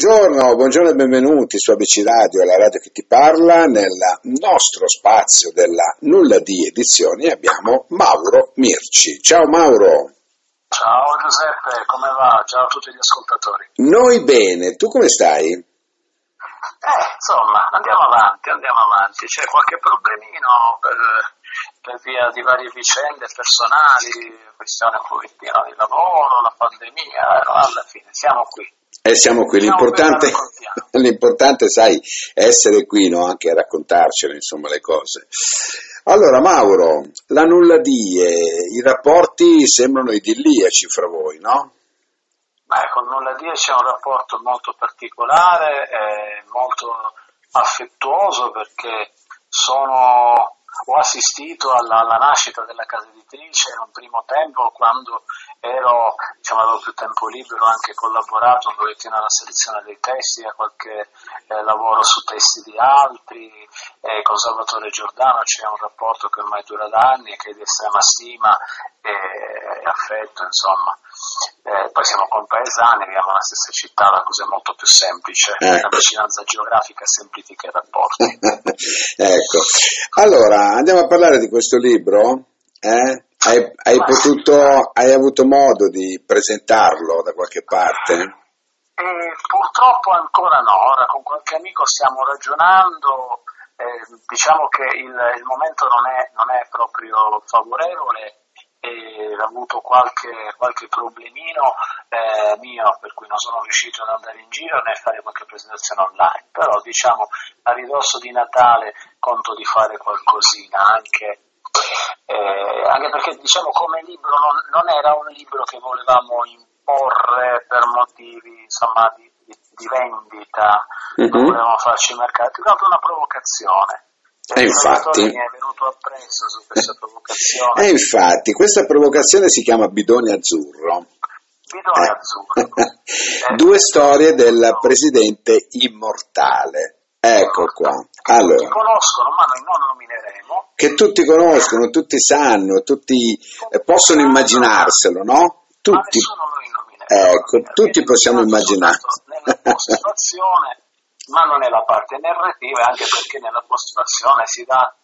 Buongiorno, buongiorno e benvenuti su ABC Radio, la radio che ti parla. Nel nostro spazio della Nulla di Edizioni abbiamo Mauro Mirci. Ciao Mauro. Ciao Giuseppe, come va? Ciao a tutti gli ascoltatori. Noi bene, tu come stai? Eh, insomma, andiamo avanti, andiamo avanti. C'è qualche problemino per, per via di varie vicende personali, questione un pochettino di lavoro, la pandemia, alla fine siamo qui. E siamo qui, l'importante, l'importante, sai, è essere qui, no? Anche a raccontarcene, insomma, le cose. Allora, Mauro, la nulla die, i rapporti sembrano idilliaci fra voi, no? Beh, con nulla die c'è un rapporto molto particolare, eh, molto affettuoso perché sono ho assistito alla, alla, nascita della casa editrice in un primo tempo quando ero, diciamo, avevo più tempo libero, ho anche collaborato un pochettino alla selezione dei testi, a qualche eh, lavoro su testi di altri, eh, con Salvatore Giordano c'è un rapporto che ormai dura da anni e che è di estrema stima e, affetto, insomma. Eh, poi siamo compaesani, viviamo nella stessa città, la cosa è molto più semplice, eh. la vicinanza geografica semplifica i rapporti. ecco, allora andiamo a parlare di questo libro. Eh? Hai, hai, potuto, hai avuto modo di presentarlo da qualche parte? Eh, purtroppo ancora no, ora con qualche amico stiamo ragionando, eh, diciamo che il, il momento non è, non è, proprio favorevole e ho avuto qualche, qualche problemino eh, mio per cui non sono riuscito ad andare in giro né a fare qualche presentazione online, però diciamo a ridosso di Natale conto di fare qualcosina anche eh, anche perché diciamo come libro non, non, era un libro che volevamo imporre per motivi insomma, di, di, di, vendita, mm-hmm. volevamo farci mercato, è una provocazione. E infatti. E infatti, questa provocazione si chiama Bidone Azzurro. Bidone eh. Azzurro. Due storie del presidente immortale. Ecco qua. Allora, tutti conoscono, ma noi non nomineremo. Che tutti conoscono, tutti sanno, tutti eh, possono immaginarselo, no? Tutti. Ecco, tutti possiamo immaginare. Ma non è la parte narrativa, anche perché nella postazione si dà,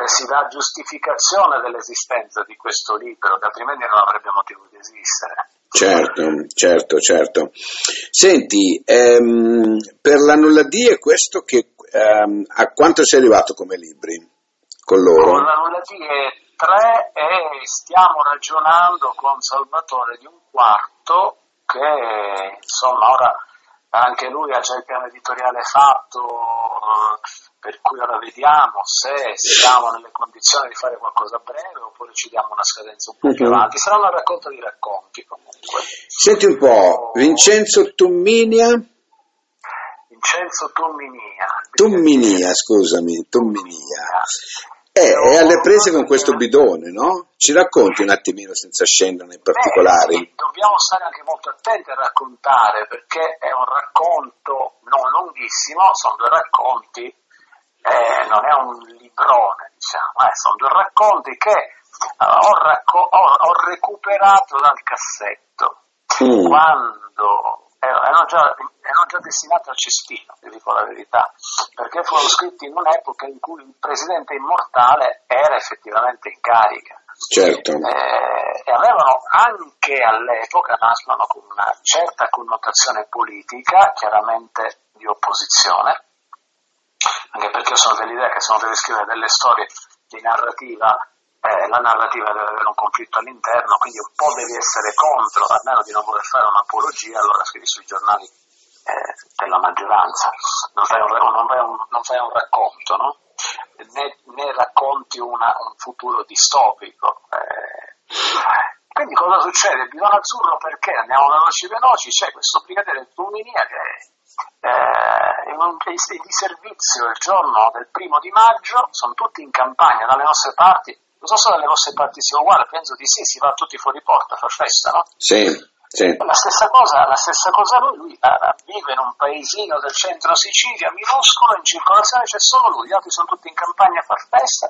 eh, si dà giustificazione dell'esistenza di questo libro, che altrimenti non avrebbe motivo di esistere. Certo, certo, certo. Senti, ehm, per la nulla di è questo che ehm, a quanto sei arrivato come libri con loro? Con la nulla di è tre e stiamo ragionando con Salvatore di un quarto che insomma ora anche lui ha già il piano editoriale fatto, eh, per cui ora vediamo se siamo nelle condizioni di fare qualcosa a breve oppure ci diamo una scadenza un po' più mhm. avanti. Sarà una raccolta di racconti comunque. Senti un po', Vincenzo Tumminia. Vincenzo Tumminia. Tumminia, scusami, Tumminia. Eh, è alle prese con questo bidone, no? Ci racconti un attimino senza scendere nei particolari? Eh, dobbiamo stare anche molto attenti a raccontare perché è un racconto non lunghissimo, sono due racconti, eh, non è un librone, diciamo, eh, sono due racconti che uh, ho, racco- ho, ho, recuperato dal cassetto mm. quando erano già, erano già destinati al cestino, vi dico la verità, perché furono scritti in un'epoca in cui il presidente immortale era effettivamente in carica. Certo. Eh, e avevano anche all'epoca, nascono con una certa connotazione politica, chiaramente di opposizione, anche perché io sono dell'idea che se uno deve scrivere delle storie di narrativa eh, la narrativa deve avere un conflitto all'interno, quindi un po' devi essere contro, almeno di non voler fare un'apologia, allora scrivi sui giornali eh, della maggioranza, non fai un, non fai un, non fai un racconto, no? né, né, racconti una, un futuro distopico. Eh. Quindi cosa succede? Il bidone azzurro perché andiamo veloci veloci, c'è questo brigadiere Tuminia che eh, di servizio il giorno del primo di maggio, sono tutti in campagna dalle nostre parti, non so se dalle vostre parti sia uguale, penso di sì, si va tutti fuori porta a far festa, no? Sì, sì. La stessa cosa, la stessa cosa lui, lui uh, vive in un paesino del centro Sicilia, minuscolo, in circolazione c'è solo lui, gli altri sono tutti in campagna a far festa,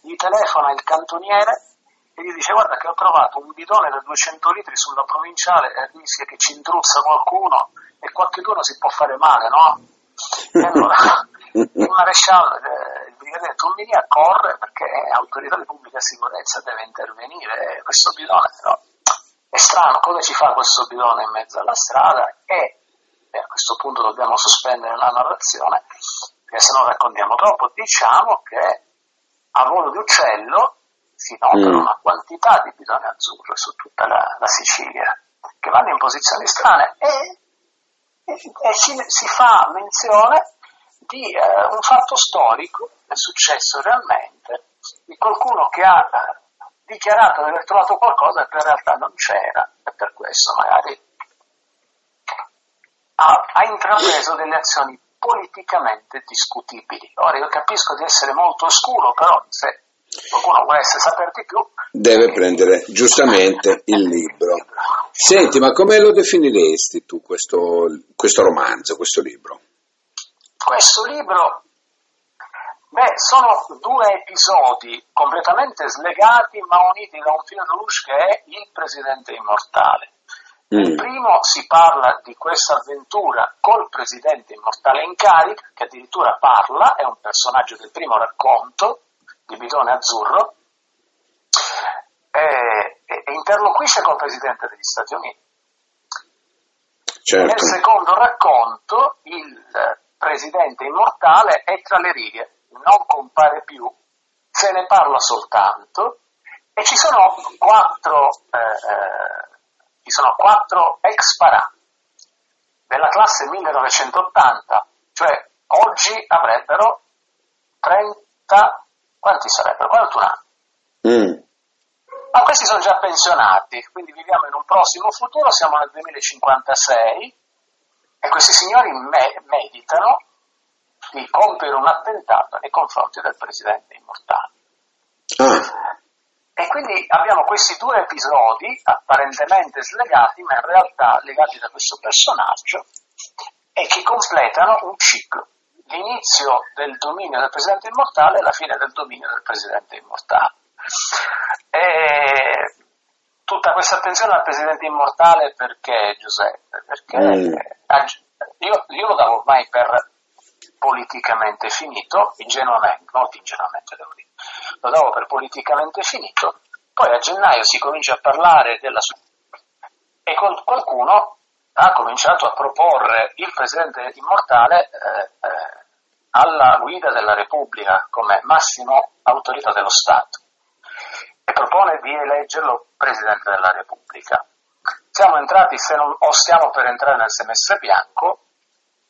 gli telefona il cantoniere e gli dice guarda che ho trovato un bidone da 200 litri sulla provinciale e rischia che ci intruzza qualcuno e qualcuno si può fare male, no? E allora il maresciallo, brigadiere Tumini accorre perché l'autorità di pubblica sicurezza deve intervenire, questo bidone però è strano, cosa ci fa questo bidone in mezzo alla strada? E, a questo punto dobbiamo sospendere la narrazione perché se no raccontiamo troppo, diciamo che a volo di uccello si notano mm. una quantità di bidoni azzurri su tutta la, la Sicilia che vanno in posizioni strane. E, e, e si, si, fa menzione di eh, un fatto storico è successo realmente, di qualcuno che ha eh, dichiarato di aver trovato qualcosa che in realtà non c'era e per questo magari ha, ha intrapreso delle azioni politicamente discutibili. Ora io capisco di essere molto oscuro, però se qualcuno volesse sapere di più deve prendere giustamente il libro. Senti, ma come lo definiresti tu questo, questo romanzo, questo libro? Questo libro, beh, sono due episodi completamente slegati ma uniti da un filo rouge che è Il Presidente Immortale. Nel mm. primo si parla di questa avventura col Presidente Immortale in carica, che addirittura parla, è un personaggio del primo racconto di Bidone Azzurro, e, e, e interloquisce col Presidente degli Stati Uniti. Certo. Nel secondo racconto il Presidente Immortale è tra le righe, non compare più, se ne parla soltanto e ci sono quattro, eh, eh ci sono quattro ex parà della classe 1980, cioè oggi avrebbero 30, quanti sarebbero? 41 anni. Mm. Ma questi sono già pensionati, quindi viviamo in un prossimo futuro, siamo nel 2056 e questi signori me- meditano di compiere un attentato nei confronti del presidente immortale. Ah. E quindi abbiamo questi due episodi apparentemente slegati, ma in realtà legati da questo personaggio, e che completano un ciclo. L'inizio del dominio del presidente immortale e la fine del dominio del presidente immortale. E tutta questa attenzione al presidente immortale perché, Giuseppe? Perché mm. io, io lo davo ormai per politicamente finito, ingenuamente, molto ingenuamente devo dire, lo davo per politicamente finito, poi a gennaio si comincia a parlare della sua e qualcuno ha cominciato a proporre il presidente immortale eh, eh, alla guida della Repubblica come massimo autorità dello Stato e propone di eleggerlo presidente della Repubblica. Siamo entrati, non, o stiamo per entrare nel semestre bianco,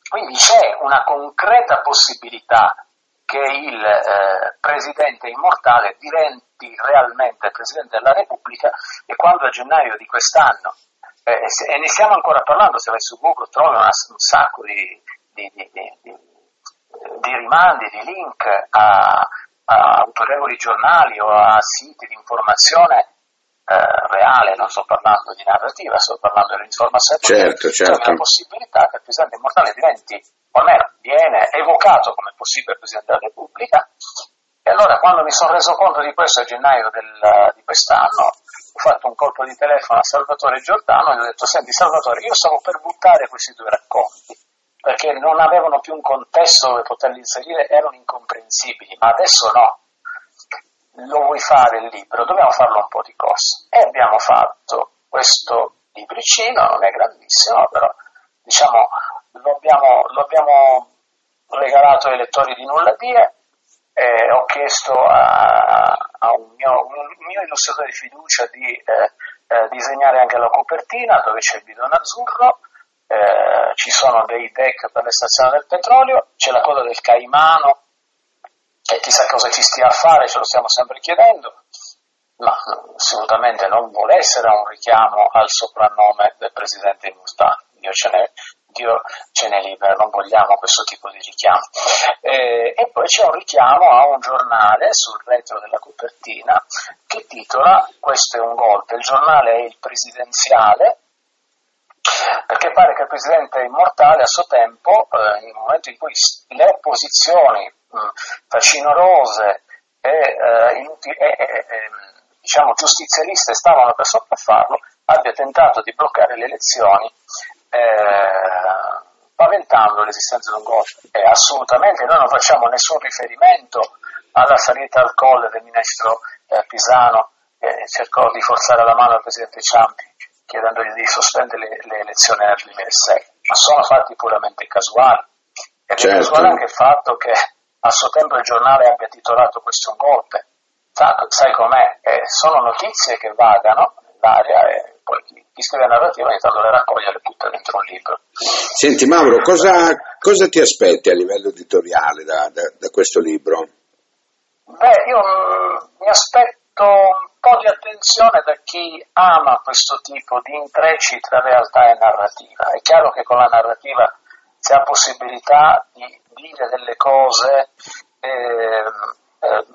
quindi c'è una concreta possibilità che il eh, presidente immortale diventi realmente presidente della Repubblica e quando a gennaio di quest'anno, eh, e ne stiamo ancora parlando, se vai su Google trovi una, un sacco di, di, di, di, rimandi, di link a, a autorevoli giornali o a siti di informazione reale, non sto parlando di narrativa, sto parlando dell'informazione, certo, certo. c'è la possibilità che il Presidente Immortale diventi, o almeno viene evocato come possibile Presidente della Repubblica, e allora quando mi sono reso conto di questo a gennaio del, di quest'anno, ho fatto un colpo di telefono a Salvatore Giordano e gli ho detto, senti Salvatore, io stavo per buttare questi due racconti, perché non avevano più un contesto dove poterli inserire, erano incomprensibili, ma adesso no lo vuoi fare il libro, dobbiamo farlo un po' di corsa. E abbiamo fatto questo libricino, non è grandissimo, però diciamo lo abbiamo, lo abbiamo regalato ai lettori di Nulla Dire. Eh, ho chiesto a, a un, mio, un, mio, illustratore di fiducia di eh, eh, disegnare anche la copertina dove c'è il bidone azzurro, eh, ci sono dei deck per l'estrazione del petrolio, c'è la coda del caimano e chissà cosa ci stia a fare, ce lo stiamo sempre chiedendo, ma assolutamente non vuole essere un richiamo al soprannome del presidente immortale. Dio ce n'è, Dio ce n'è libero, non vogliamo questo tipo di richiamo. Eh, e poi c'è un richiamo a un giornale sul retro della copertina che titola Questo è un golpe. Il giornale è il presidenziale perché pare che il presidente immortale a suo tempo, eh, nel momento in cui le opposizioni mh, facinorose e, eh, inuti- e, e, diciamo, giustizialiste stavano per sopraffarlo, abbia tentato di bloccare le elezioni eh, spaventando l'esistenza di un golpe. E assolutamente noi non facciamo nessun riferimento alla salita al colle del ministro eh, Pisano che cercò di forzare la mano al presidente Ciampi chiedendogli di sospendere le, le elezioni nel 2006, ma sono fatti puramente casuali. Ed certo. è casuale anche il fatto che a suo tempo il giornale abbia titolato questo un golpe. Sa, sai com'è? Eh, sono notizie che vagano nell'aria e poi chi, chi scrive narrativa ogni tanto le raccoglie e le butta dentro un libro. Senti Mauro, cosa, cosa ti aspetti a livello editoriale da, da, da questo libro? Beh, io mh, mm, mi aspetto un po' di attenzione da chi ama questo tipo di intrecci tra realtà e narrativa. È chiaro che con la narrativa si ha possibilità di dire delle cose, eh, eh,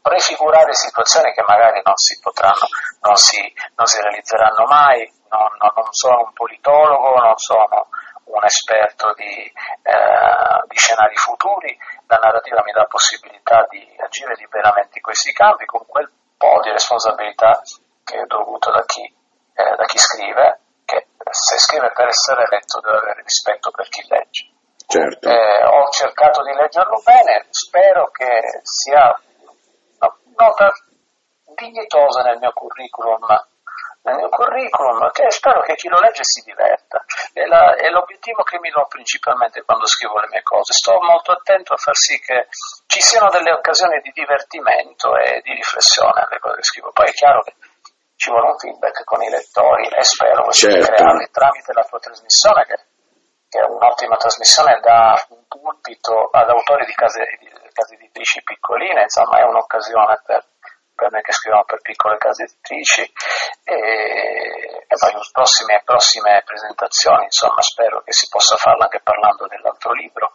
prefigurare situazioni che magari non si potranno, non si, non si realizzeranno mai, non, non, sono un politologo, non sono un esperto di, eh, di, scenari futuri, la narrativa mi dà possibilità di agire liberamente in questi campi con quel po' di responsabilità che è dovuto da chi, eh, da chi scrive, che se scrive per essere letto deve avere rispetto per chi legge. Certo. Eh, ho cercato di leggerlo bene, spero che sia una nota dignitosa nel mio curriculum nel mio curriculum che spero che chi lo legge si diverta. È, la, è, l'obiettivo che mi do principalmente quando scrivo le mie cose. Sto molto attento a far sì che ci siano delle occasioni di divertimento e di riflessione alle cose che scrivo. Poi è chiaro che ci vuole un feedback con i lettori e spero certo. di crearli tramite la tua trasmissione che, che, è un'ottima trasmissione da un pulpito ad autori di case, di case editrici piccoline, insomma è un'occasione per per che scrivono per piccole case editrici e, e poi prossime, prossime presentazioni, insomma spero che si possa farlo anche parlando dell'altro libro,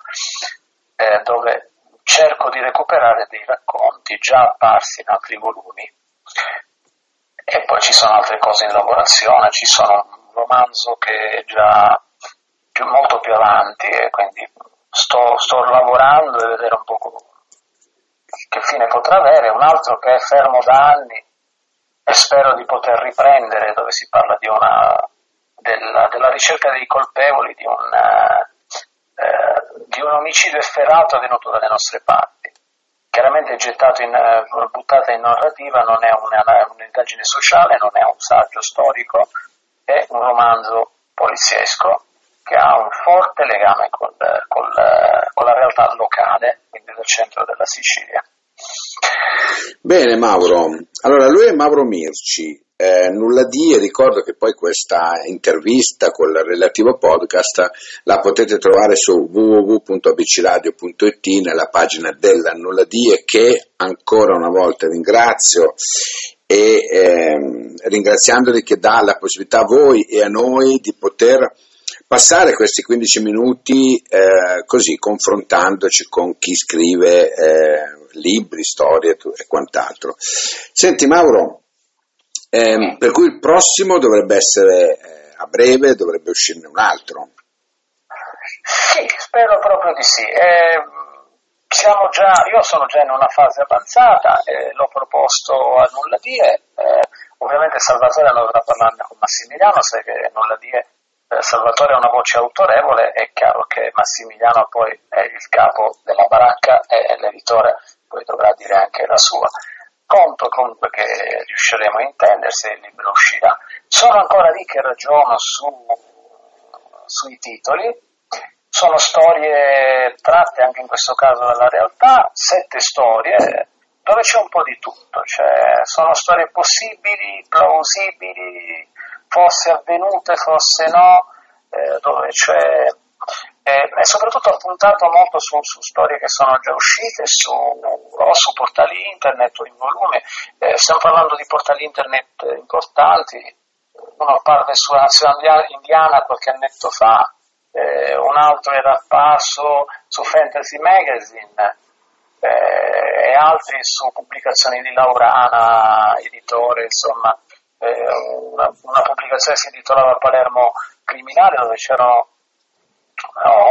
eh, dove cerco di recuperare dei racconti già apparsi in altri volumi. E poi ci sono altre cose in lavorazione, ci sono un romanzo che è già molto più avanti e quindi sto, sto lavorando e vedere un po' che fine potrà avere, un altro che è fermo da anni e spero di poter riprendere, dove si parla una, della, della, ricerca dei colpevoli di un, eh, di un, omicidio efferato avvenuto dalle nostre parti. Chiaramente gettato in, buttata in narrativa, non è una, un'indagine sociale, non è un saggio storico, è un romanzo poliziesco che ha un forte legame col, col, con la realtà locale, quindi del centro della Sicilia. Bene Mauro, allora lui è Mauro Mirci, eh, nulla di ricordo che poi questa intervista con il relativo podcast la potete trovare su www.abcradio.it nella pagina della nulla di che ancora una volta ringrazio e ehm, ringraziandoli che dà la possibilità a voi e a noi di poter passare questi 15 minuti eh, così confrontandoci con chi scrive eh, libri, storie e quant'altro. Senti Mauro, ehm, per cui il prossimo dovrebbe essere eh, a breve, dovrebbe uscirne un altro. Sì, spero proprio di sì. Eh, già, io sono già in una fase avanzata, eh, l'ho proposto a nulla dire, eh, ovviamente Salvatore non dovrà parlarne con Massimiliano, sai che nulla dire Salvatore è una voce autorevole, è chiaro che Massimiliano poi è il capo della baracca e l'editore poi dovrà dire anche la sua. Conto comunque che riusciremo a intendersi e il libro uscirà. Sono ancora lì che ragiono su, sui titoli, sono storie tratte anche in questo caso dalla realtà, sette storie dove c'è un po' di tutto, cioè, sono storie possibili, plausibili, fosse avvenute, fosse no, eh, dove c'è eh, e soprattutto ho puntato molto su, su, storie che sono già uscite su, o su portali internet o in volume. Eh, stiamo parlando di portali internet importanti, uno parla sulla nazione indiana qualche annetto fa, eh, un altro era apparso su Fantasy Magazine eh, e altri su pubblicazioni di Laurana, editore, insomma, una, una pubblicazione si intitolava Palermo Criminale dove c'erano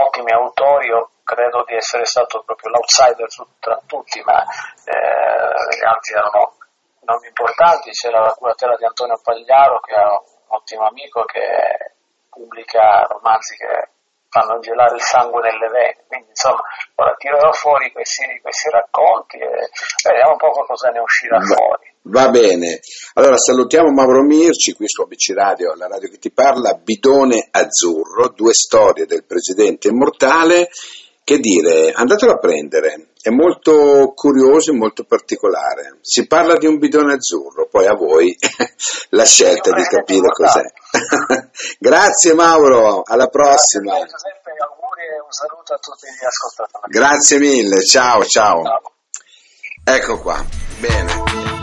ottimi autori, io credo di essere stato proprio l'outsider tra tutti, ma eh, gli altri erano nomi importanti, c'era la curatela di Antonio Pagliaro che è un ottimo amico che pubblica romanzi che fanno gelare il sangue nelle vene. Quindi insomma, ora tirerò fuori questi, questi racconti e vediamo un po' cosa ne uscirà fuori. Va bene, allora salutiamo Mauro Mirci qui su ABC Radio, la radio che ti parla, Bidone Azzurro, due storie del presidente immortale. Che dire, andatelo a prendere, è molto curioso e molto particolare. Si parla di un bidone azzurro, poi a voi la scelta di capire cos'è. Grazie Mauro, alla prossima. Grazie Giuseppe, auguri e un saluto a tutti gli ascoltatori. Grazie mille, ciao ciao. ciao. Ecco qua, bene.